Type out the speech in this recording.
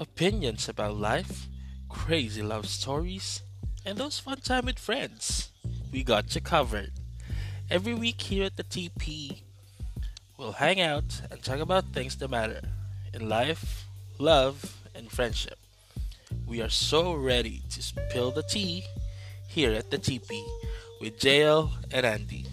opinions about life, crazy love stories, and those fun time with friends. We got you covered. Every week here at the T-Pee, we'll hang out and talk about things that matter in life, love, and friendship. We are so ready to spill the tea here at the T-Pee with JL and Andy.